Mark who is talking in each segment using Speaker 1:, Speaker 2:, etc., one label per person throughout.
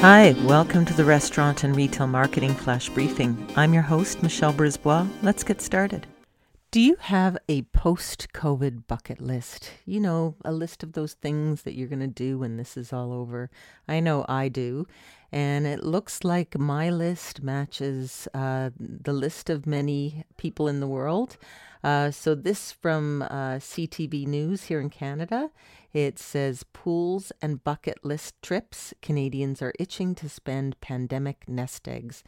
Speaker 1: Hi, welcome to the Restaurant and Retail Marketing Flash Briefing. I'm your host, Michelle Brisbois. Let's get started. Do you have a post COVID bucket list? You know, a list of those things that you're going to do when this is all over. I know I do. And it looks like my list matches uh, the list of many people in the world. Uh, so, this from uh, CTV News here in Canada. It says pools and bucket list trips. Canadians are itching to spend pandemic nest eggs.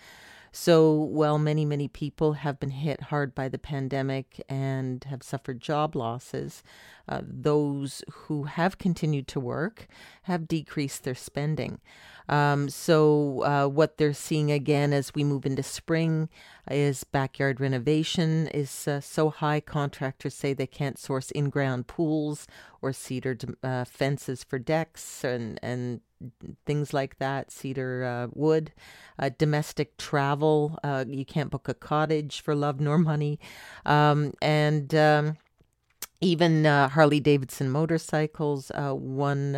Speaker 1: So, while many, many people have been hit hard by the pandemic and have suffered job losses, uh, those who have continued to work have decreased their spending. Um, so, uh, what they're seeing again as we move into spring is backyard renovation is uh, so high, contractors say they can't source in ground pools or cedar uh, fences for decks and, and things like that, cedar uh, wood, uh, domestic travel. Uh, you can't book a cottage for love nor money. Um, and um, even uh, Harley Davidson motorcycles, uh, one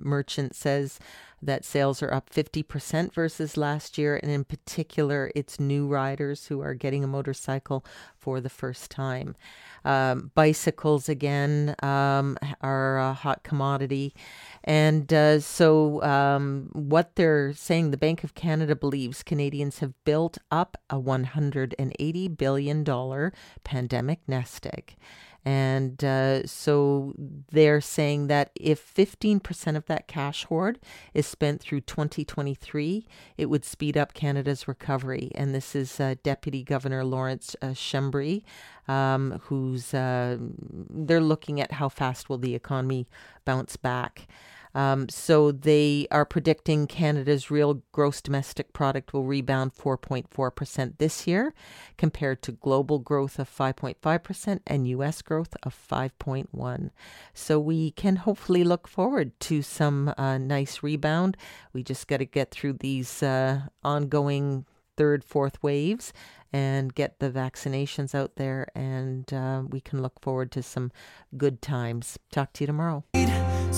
Speaker 1: merchant says that sales are up 50% versus last year. And in particular, it's new riders who are getting a motorcycle for the first time. Um, bicycles, again, um, are a hot commodity. And uh, so, um, what they're saying, the Bank of Canada believes Canadians have built up a $180 billion pandemic nest egg. And uh, so they're saying that if 15% of that cash hoard is spent through 2023, it would speed up Canada's recovery. And this is uh, Deputy Governor Lawrence uh, Schembri, um, who's uh, they're looking at how fast will the economy bounce back. Um, so they are predicting Canada's real gross domestic product will rebound 4.4% this year, compared to global growth of 5.5% and U.S. growth of 5.1. So we can hopefully look forward to some uh, nice rebound. We just got to get through these uh, ongoing third, fourth waves and get the vaccinations out there, and uh, we can look forward to some good times. Talk to you tomorrow.